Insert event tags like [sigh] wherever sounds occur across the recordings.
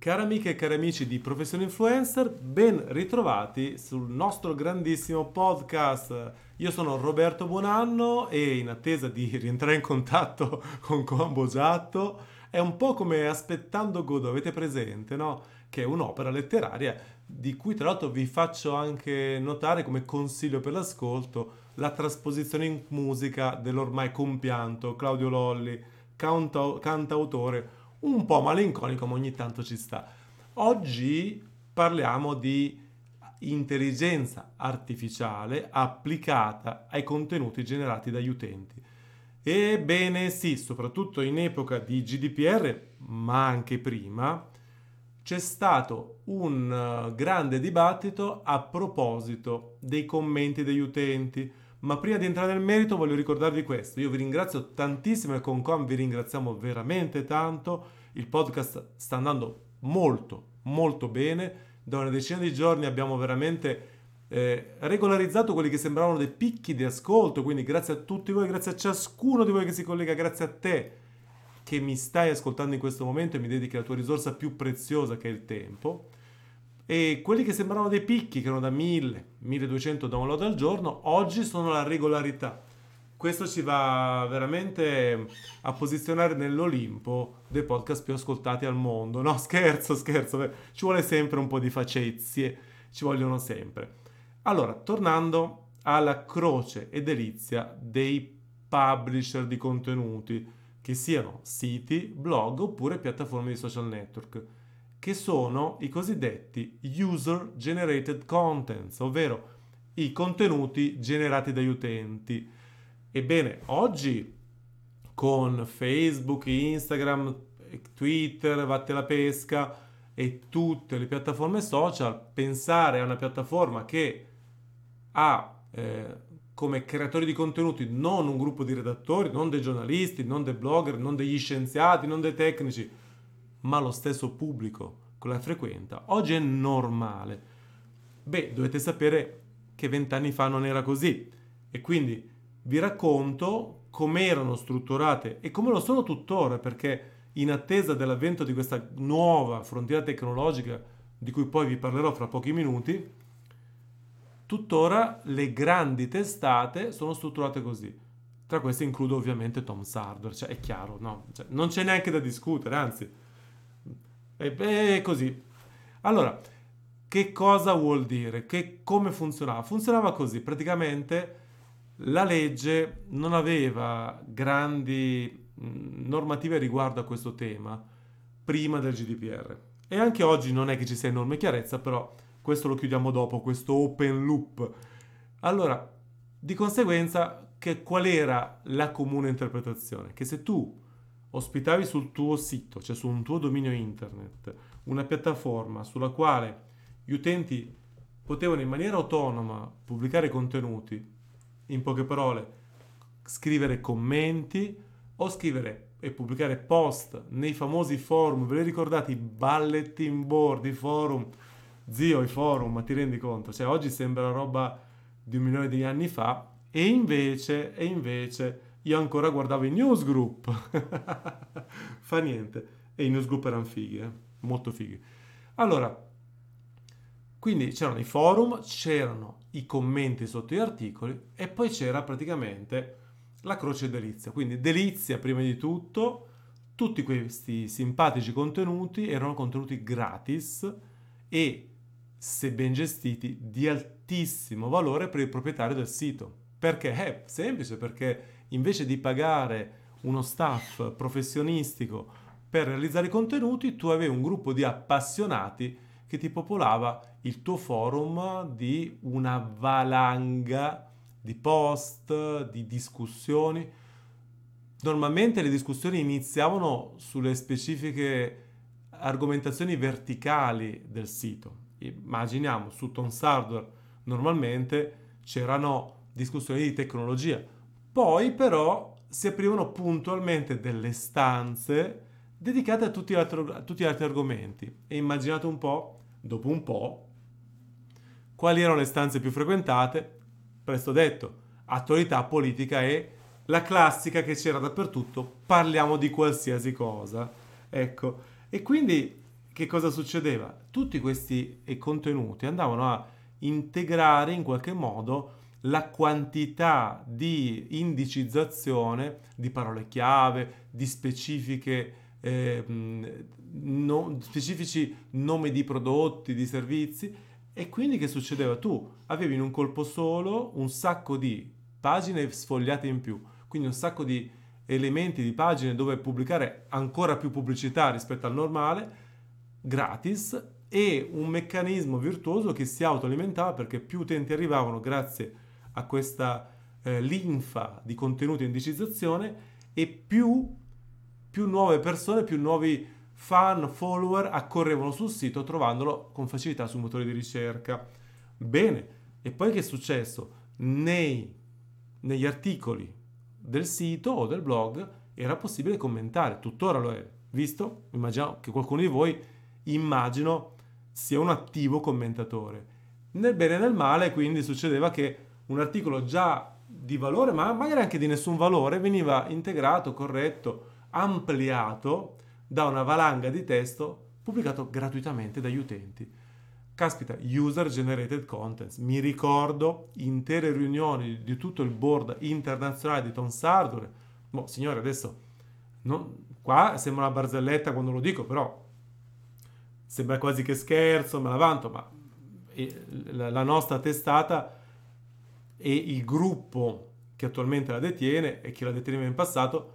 Cari amiche e cari amici di Professione Influencer, ben ritrovati sul nostro grandissimo podcast. Io sono Roberto Buonanno e in attesa di [laughs] rientrare in contatto con Combo Giatto, è un po' come Aspettando Godot, avete presente, no? Che è un'opera letteraria di cui tra l'altro vi faccio anche notare come consiglio per l'ascolto la trasposizione in musica dell'ormai compianto Claudio Lolli, canta- cantautore un po' malinconico, ma ogni tanto ci sta. Oggi parliamo di intelligenza artificiale applicata ai contenuti generati dagli utenti. Ebbene sì, soprattutto in epoca di GDPR, ma anche prima, c'è stato un eh, grande dibattito a proposito dei commenti degli utenti. Ma prima di entrare nel merito voglio ricordarvi questo. Io vi ringrazio tantissimo e con Com vi ringraziamo veramente tanto. Il podcast sta andando molto, molto bene. Da una decina di giorni abbiamo veramente eh, regolarizzato quelli che sembravano dei picchi di ascolto. Quindi grazie a tutti voi, grazie a ciascuno di voi che si collega, grazie a te che mi stai ascoltando in questo momento e mi dedichi la tua risorsa più preziosa che è il tempo. E quelli che sembravano dei picchi, che erano da 1000, 1200 download al giorno, oggi sono la regolarità. Questo ci va veramente a posizionare nell'Olimpo dei podcast più ascoltati al mondo. No, [laughs] scherzo, scherzo, ci vuole sempre un po' di facezie, ci vogliono sempre. Allora, tornando alla croce e delizia dei publisher di contenuti, che siano siti, blog oppure piattaforme di social network che sono i cosiddetti user generated contents, ovvero i contenuti generati dagli utenti. Ebbene, oggi con Facebook, Instagram, Twitter, Vatte la Pesca e tutte le piattaforme social, pensare a una piattaforma che ha eh, come creatori di contenuti non un gruppo di redattori, non dei giornalisti, non dei blogger, non degli scienziati, non dei tecnici, ma lo stesso pubblico che la frequenta, oggi è normale. Beh, dovete sapere che vent'anni fa non era così e quindi vi racconto come erano strutturate e come lo sono tuttora perché in attesa dell'avvento di questa nuova frontiera tecnologica di cui poi vi parlerò fra pochi minuti, tuttora le grandi testate sono strutturate così. Tra queste includo ovviamente Tom Sardor, cioè è chiaro, no? Cioè, non c'è neanche da discutere, anzi e beh, così. Allora, che cosa vuol dire? Che, come funzionava? Funzionava così, praticamente la legge non aveva grandi normative riguardo a questo tema prima del GDPR. E anche oggi non è che ci sia enorme chiarezza, però questo lo chiudiamo dopo, questo open loop. Allora, di conseguenza, che, qual era la comune interpretazione? Che se tu ospitavi sul tuo sito, cioè su un tuo dominio internet, una piattaforma sulla quale gli utenti potevano in maniera autonoma pubblicare contenuti, in poche parole, scrivere commenti o scrivere e pubblicare post nei famosi forum, ve li ricordate? I bulletin board, i forum, zio i forum, ma ti rendi conto? Cioè oggi sembra roba di un milione di anni fa e invece, e invece io ancora guardavo i newsgroup. [laughs] Fa niente. E i newsgroup erano fighi, eh? molto fighi. Allora, quindi c'erano i forum, c'erano i commenti sotto gli articoli e poi c'era praticamente la croce delizia. Quindi delizia prima di tutto, tutti questi simpatici contenuti erano contenuti gratis e, se ben gestiti, di altissimo valore per il proprietario del sito. Perché? È semplice, perché invece di pagare uno staff professionistico per realizzare contenuti, tu avevi un gruppo di appassionati che ti popolava il tuo forum di una valanga di post, di discussioni. Normalmente le discussioni iniziavano sulle specifiche argomentazioni verticali del sito. Immaginiamo su Tons Hardware normalmente c'erano discussioni di tecnologia, poi però si aprivano puntualmente delle stanze dedicate a tutti, altro, a tutti gli altri argomenti. E immaginate un po', dopo un po', quali erano le stanze più frequentate? Presto detto, attualità politica e la classica che c'era dappertutto, parliamo di qualsiasi cosa. Ecco, e quindi che cosa succedeva? Tutti questi contenuti andavano a integrare in qualche modo la quantità di indicizzazione di parole chiave, di specifiche, eh, no, specifici nomi di prodotti, di servizi. E quindi che succedeva? Tu avevi in un colpo solo un sacco di pagine sfogliate in più, quindi un sacco di elementi di pagine dove pubblicare ancora più pubblicità rispetto al normale, gratis, e un meccanismo virtuoso che si autoalimentava perché più utenti arrivavano grazie a questa eh, linfa di contenuti e indicizzazione e più, più nuove persone, più nuovi fan, follower accorrevano sul sito trovandolo con facilità su motori di ricerca. Bene, e poi che è successo? Nei, negli articoli del sito o del blog era possibile commentare, tuttora lo è, visto? Immagino che qualcuno di voi, immagino, sia un attivo commentatore. Nel bene e nel male, quindi succedeva che un articolo già di valore, ma magari anche di nessun valore, veniva integrato, corretto, ampliato da una valanga di testo pubblicato gratuitamente dagli utenti. Caspita, user generated content. Mi ricordo intere riunioni di tutto il board internazionale di Tom Sardor. Boh, signore, adesso non, qua sembra una barzelletta quando lo dico, però sembra quasi che scherzo, me la vanto, ma eh, la nostra testata e il gruppo che attualmente la detiene e che la deteneva in passato,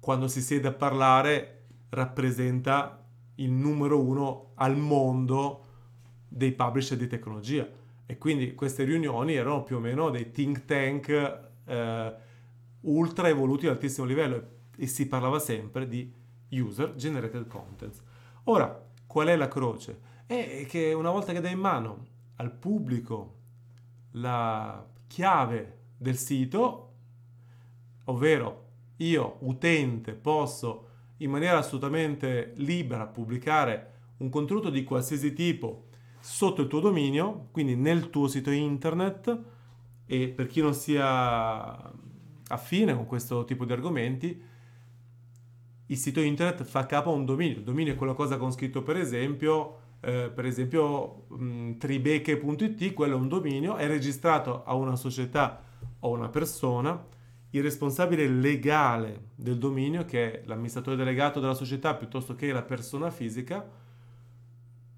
quando si siede a parlare rappresenta il numero uno al mondo dei publisher di tecnologia. E quindi queste riunioni erano più o meno dei think tank eh, ultra evoluti ad altissimo livello e, si parlava sempre di user generated content. Ora, qual è la croce? È che una volta che dai in mano al pubblico la chiave del sito, ovvero io utente posso in maniera assolutamente libera pubblicare un contenuto di qualsiasi tipo sotto il tuo dominio, quindi nel tuo sito internet e per chi non sia affine con questo tipo di argomenti, il sito internet fa capo a un dominio. Il dominio è quella cosa con scritto per esempio eh, per esempio mh, tribeche.it, quello è un dominio, è registrato a una società o una persona, il responsabile legale del dominio, che è l'amministratore delegato della società piuttosto che la persona fisica,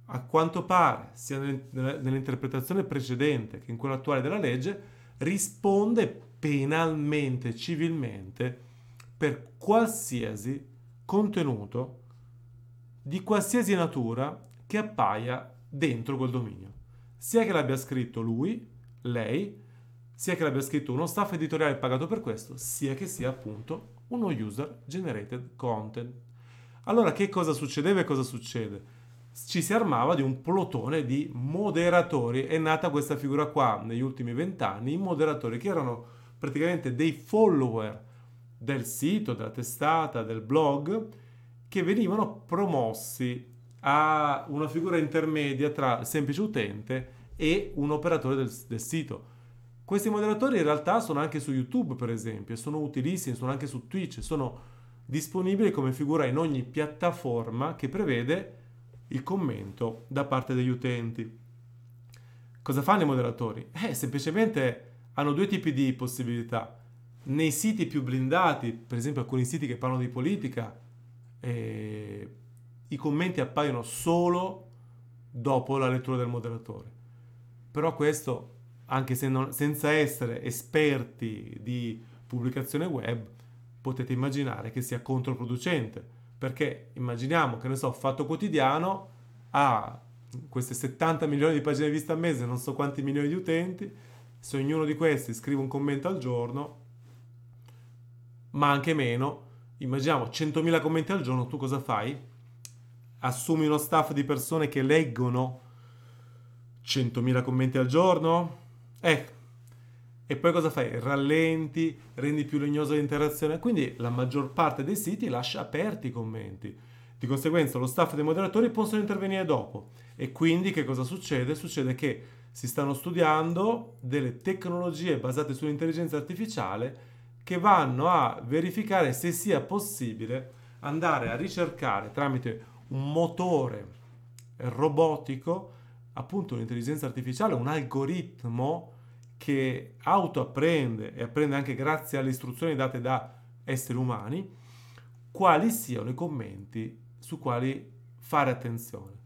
a quanto pare, sia nell'interpretazione precedente che in quella attuale della legge, risponde penalmente, civilmente, per qualsiasi contenuto di qualsiasi natura che appaia dentro quel dominio. Sia che l'abbia scritto lui, lei, sia che l'abbia scritto uno staff editoriale pagato per questo, sia che sia appunto uno user generated content. Allora che cosa succedeva e cosa succede? Ci si armava di un plotone di moderatori, è nata questa figura qua negli ultimi vent'anni, i moderatori che erano praticamente dei follower del sito, della testata, del blog, che venivano promossi a una figura intermedia tra il semplice utente e un operatore del, del sito. Questi moderatori in realtà sono anche su YouTube, per esempio, sono utilissimi, sono anche su Twitch, sono disponibili come figura in ogni piattaforma che prevede il commento da parte degli utenti. Cosa fanno i moderatori? Eh, semplicemente hanno due tipi di possibilità. Nei siti più blindati, per esempio alcuni siti che parlano di politica, eh, i commenti appaiono solo dopo la lettura del moderatore. Però questo, anche se non, senza essere esperti di pubblicazione web, potete immaginare che sia controproducente. Perché immaginiamo che, ne so, Fatto Quotidiano ha queste 70 milioni di pagine viste al mese, non so quanti milioni di utenti, se ognuno di questi scrive un commento al giorno, ma anche meno, immaginiamo 100.000 commenti al giorno, tu cosa fai? Assumi uno staff di persone che leggono 100.000 commenti al giorno? Eh, e poi cosa fai? Rallenti, rendi più legnosa l'interazione. Quindi la maggior parte dei siti lascia aperti i commenti. Di conseguenza lo staff dei moderatori possono intervenire dopo. E quindi che cosa succede? Succede che si stanno studiando delle tecnologie basate sull'intelligenza artificiale che vanno a verificare se sia possibile andare a ricercare tramite un motore robotico, appunto un'intelligenza artificiale, un algoritmo che autoapprende e apprende anche grazie alle istruzioni date da esseri umani, quali siano i commenti su quali fare attenzione.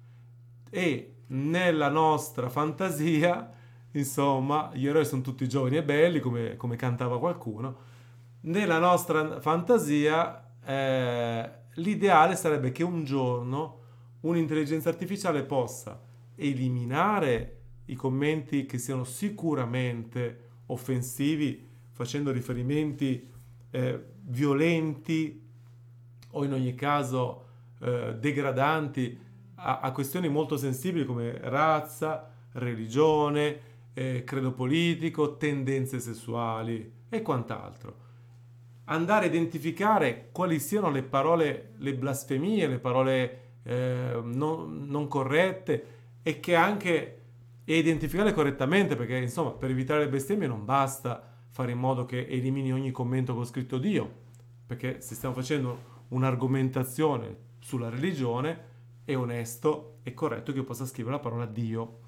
E nella nostra fantasia, insomma, gli eroi sono tutti giovani e belli, come, come cantava qualcuno, nella nostra fantasia eh, l'ideale sarebbe che un giorno un'intelligenza artificiale possa eliminare i commenti che siano sicuramente offensivi, facendo riferimenti eh, violenti o in ogni caso eh, degradanti a, a, questioni molto sensibili come razza, religione, eh, credo politico, tendenze sessuali e quant'altro. Andare a identificare quali siano le parole, le blasfemie, le parole eh, non, non corrette e che anche e identificarle correttamente perché insomma per evitare le bestemmie non basta fare in modo che elimini ogni commento con scritto Dio perché se stiamo facendo un'argomentazione sulla religione è onesto e corretto che io possa scrivere la parola Dio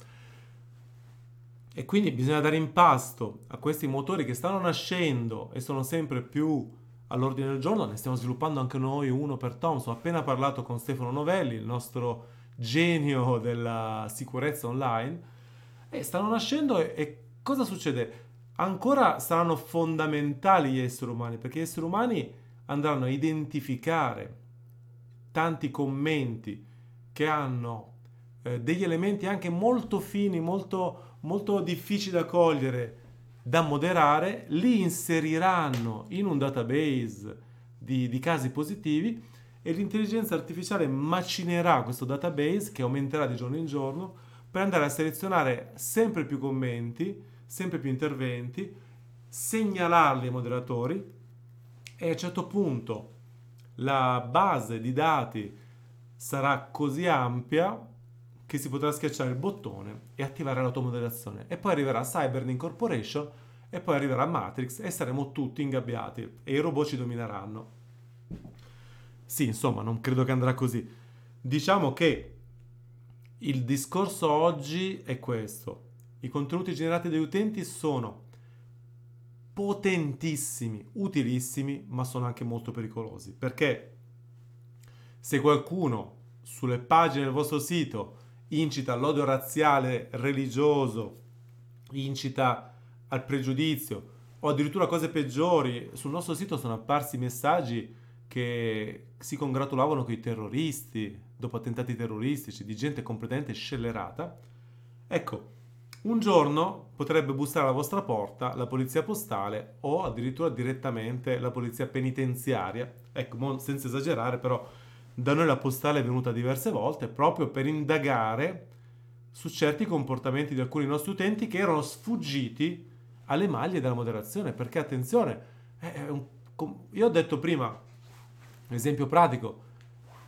e quindi bisogna dare in pasto a questi motori che stanno nascendo e sono sempre più all'ordine del giorno. Ne stiamo sviluppando anche noi uno per Thomson ho appena parlato con Stefano Novelli il nostro genio della sicurezza online. E stanno nascendo e, e cosa succede? Ancora saranno fondamentali gli esseri umani, perché gli esseri umani andranno a identificare tanti commenti che hanno eh, degli elementi anche molto fini, molto, molto difficili da cogliere, da moderare, li inseriranno in un database di, di casi positivi e l'intelligenza artificiale macinerà questo database che aumenterà di giorno in giorno per andare a selezionare sempre più commenti, sempre più interventi, segnalarli ai moderatori e a un certo punto la base di dati sarà così ampia che si potrà schiacciare il bottone e attivare l'automoderazione e poi arriverà Cyberlink Corporation e poi arriverà Matrix e saremo tutti ingabbiati e i robot ci domineranno. Sì, insomma, non credo che andrà così. Diciamo che il discorso oggi è questo. I contenuti generati dagli utenti sono potentissimi, utilissimi, ma sono anche molto pericolosi. Perché se qualcuno sulle pagine del vostro sito incita all'odio razziale, religioso, incita al pregiudizio o addirittura cose peggiori, sul nostro sito sono apparsi messaggi che si congratulavano con i terroristi, dopo attentati terroristici, di gente completamente scellerata, ecco, un giorno potrebbe bussare alla vostra porta la polizia postale o addirittura direttamente la polizia penitenziaria. Ecco, senza esagerare, però da noi la postale è venuta diverse volte proprio per indagare su certi comportamenti di alcuni nostri utenti che erano sfuggiti alle maglie della moderazione. Perché attenzione, un, io ho detto prima, esempio pratico,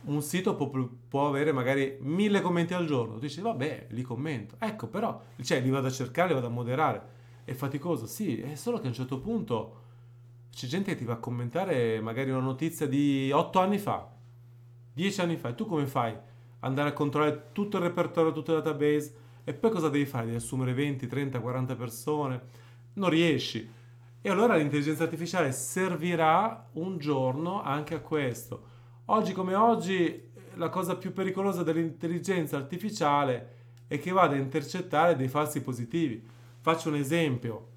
un sito può, può, avere magari mille commenti al giorno. Tu dici, vabbè, li commento. Ecco, però, cioè, li vado a cercare, li vado a moderare. È faticoso, sì, è solo che a un certo punto c'è gente che ti va a commentare magari una notizia di otto anni fa, dieci anni fa, e tu come fai? Andare a controllare tutto il repertorio, tutto il database, e poi cosa devi fare? Devi assumere 20, 30, 40 persone? Non riesci. E allora l'intelligenza artificiale servirà un giorno anche a questo Oggi come oggi la cosa più pericolosa dell'intelligenza artificiale è che vada a intercettare dei falsi positivi. Faccio un esempio.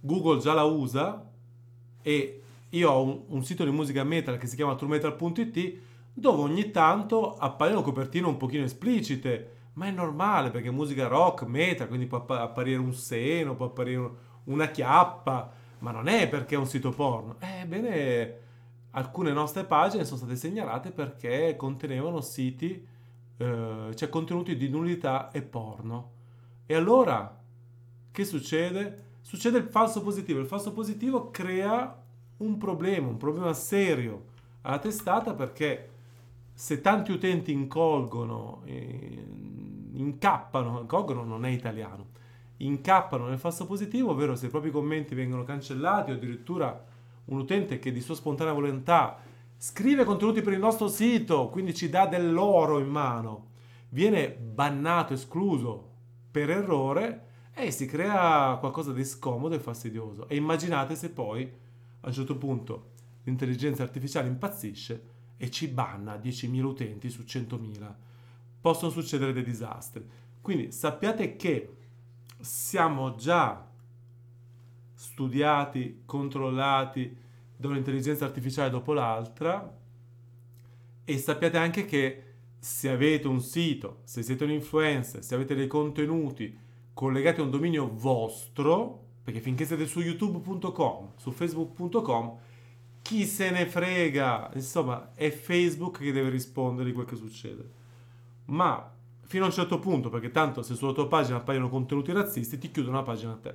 Google già la usa e io ho un, un sito di musica metal che si chiama truemetal.it dove ogni tanto appaiono copertine un pochino esplicite, ma è normale perché è musica rock, metal, quindi può apparire un seno, può apparire una chiappa, ma non è perché è un sito porno. Ebbene, alcune nostre pagine sono state segnalate perché contenevano siti, eh, cioè contenuti di nullità e porno. E allora, che succede? Succede il falso positivo. Il falso positivo crea un problema, un problema serio alla testata perché se tanti utenti incolgono, eh, incappano, incolgono non è italiano, incappano nel falso positivo, ovvero se i propri commenti vengono cancellati o addirittura un utente che di sua spontanea volontà scrive contenuti per il nostro sito, quindi ci dà dell'oro in mano, viene bannato, escluso per errore e si crea qualcosa di scomodo e fastidioso. E immaginate se poi a un certo punto l'intelligenza artificiale impazzisce e ci banna 10.000 utenti su 100.000. Possono succedere dei disastri. Quindi sappiate che siamo già studiati, controllati da un'intelligenza artificiale dopo l'altra e sappiate anche che se avete un sito, se siete un influencer, se avete dei contenuti collegati a un dominio vostro, perché finché siete su youtube.com, su facebook.com, chi se ne frega, insomma, è Facebook che deve rispondere di quel che succede. Ma fino a un certo punto, perché tanto se sulla tua pagina appaiono contenuti razzisti, ti chiudono la pagina a te.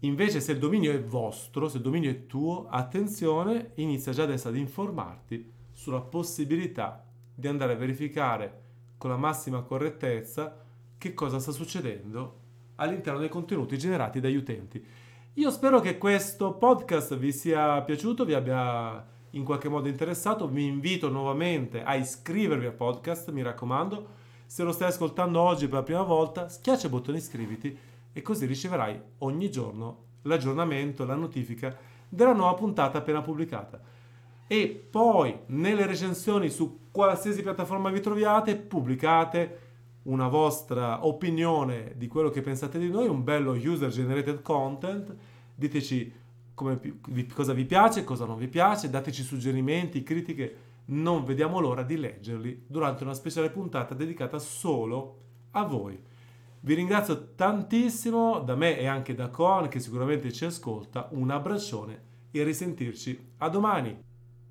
Invece se il dominio è vostro, se il dominio è tuo, attenzione, inizia già adesso ad informarti sulla possibilità di andare a verificare con la massima correttezza che cosa sta succedendo all'interno dei contenuti generati dagli utenti. Io spero che questo podcast vi sia piaciuto, vi abbia in qualche modo interessato. Vi invito nuovamente a iscrivervi al podcast, mi raccomando. Se lo stai ascoltando oggi per la prima volta, schiaccia il bottone iscriviti e così riceverai ogni giorno l'aggiornamento, la notifica della nuova puntata appena pubblicata. E poi nelle recensioni su qualsiasi piattaforma vi troviate, pubblicate una vostra opinione di quello che pensate di noi, un bello user generated content, diteci come, cosa vi piace, cosa non vi piace, dateci suggerimenti, critiche, non vediamo l'ora di leggerli durante una speciale puntata dedicata solo a voi. Vi ringrazio tantissimo da me e anche da Coan che sicuramente ci ascolta, un abbraccione e risentirci a domani.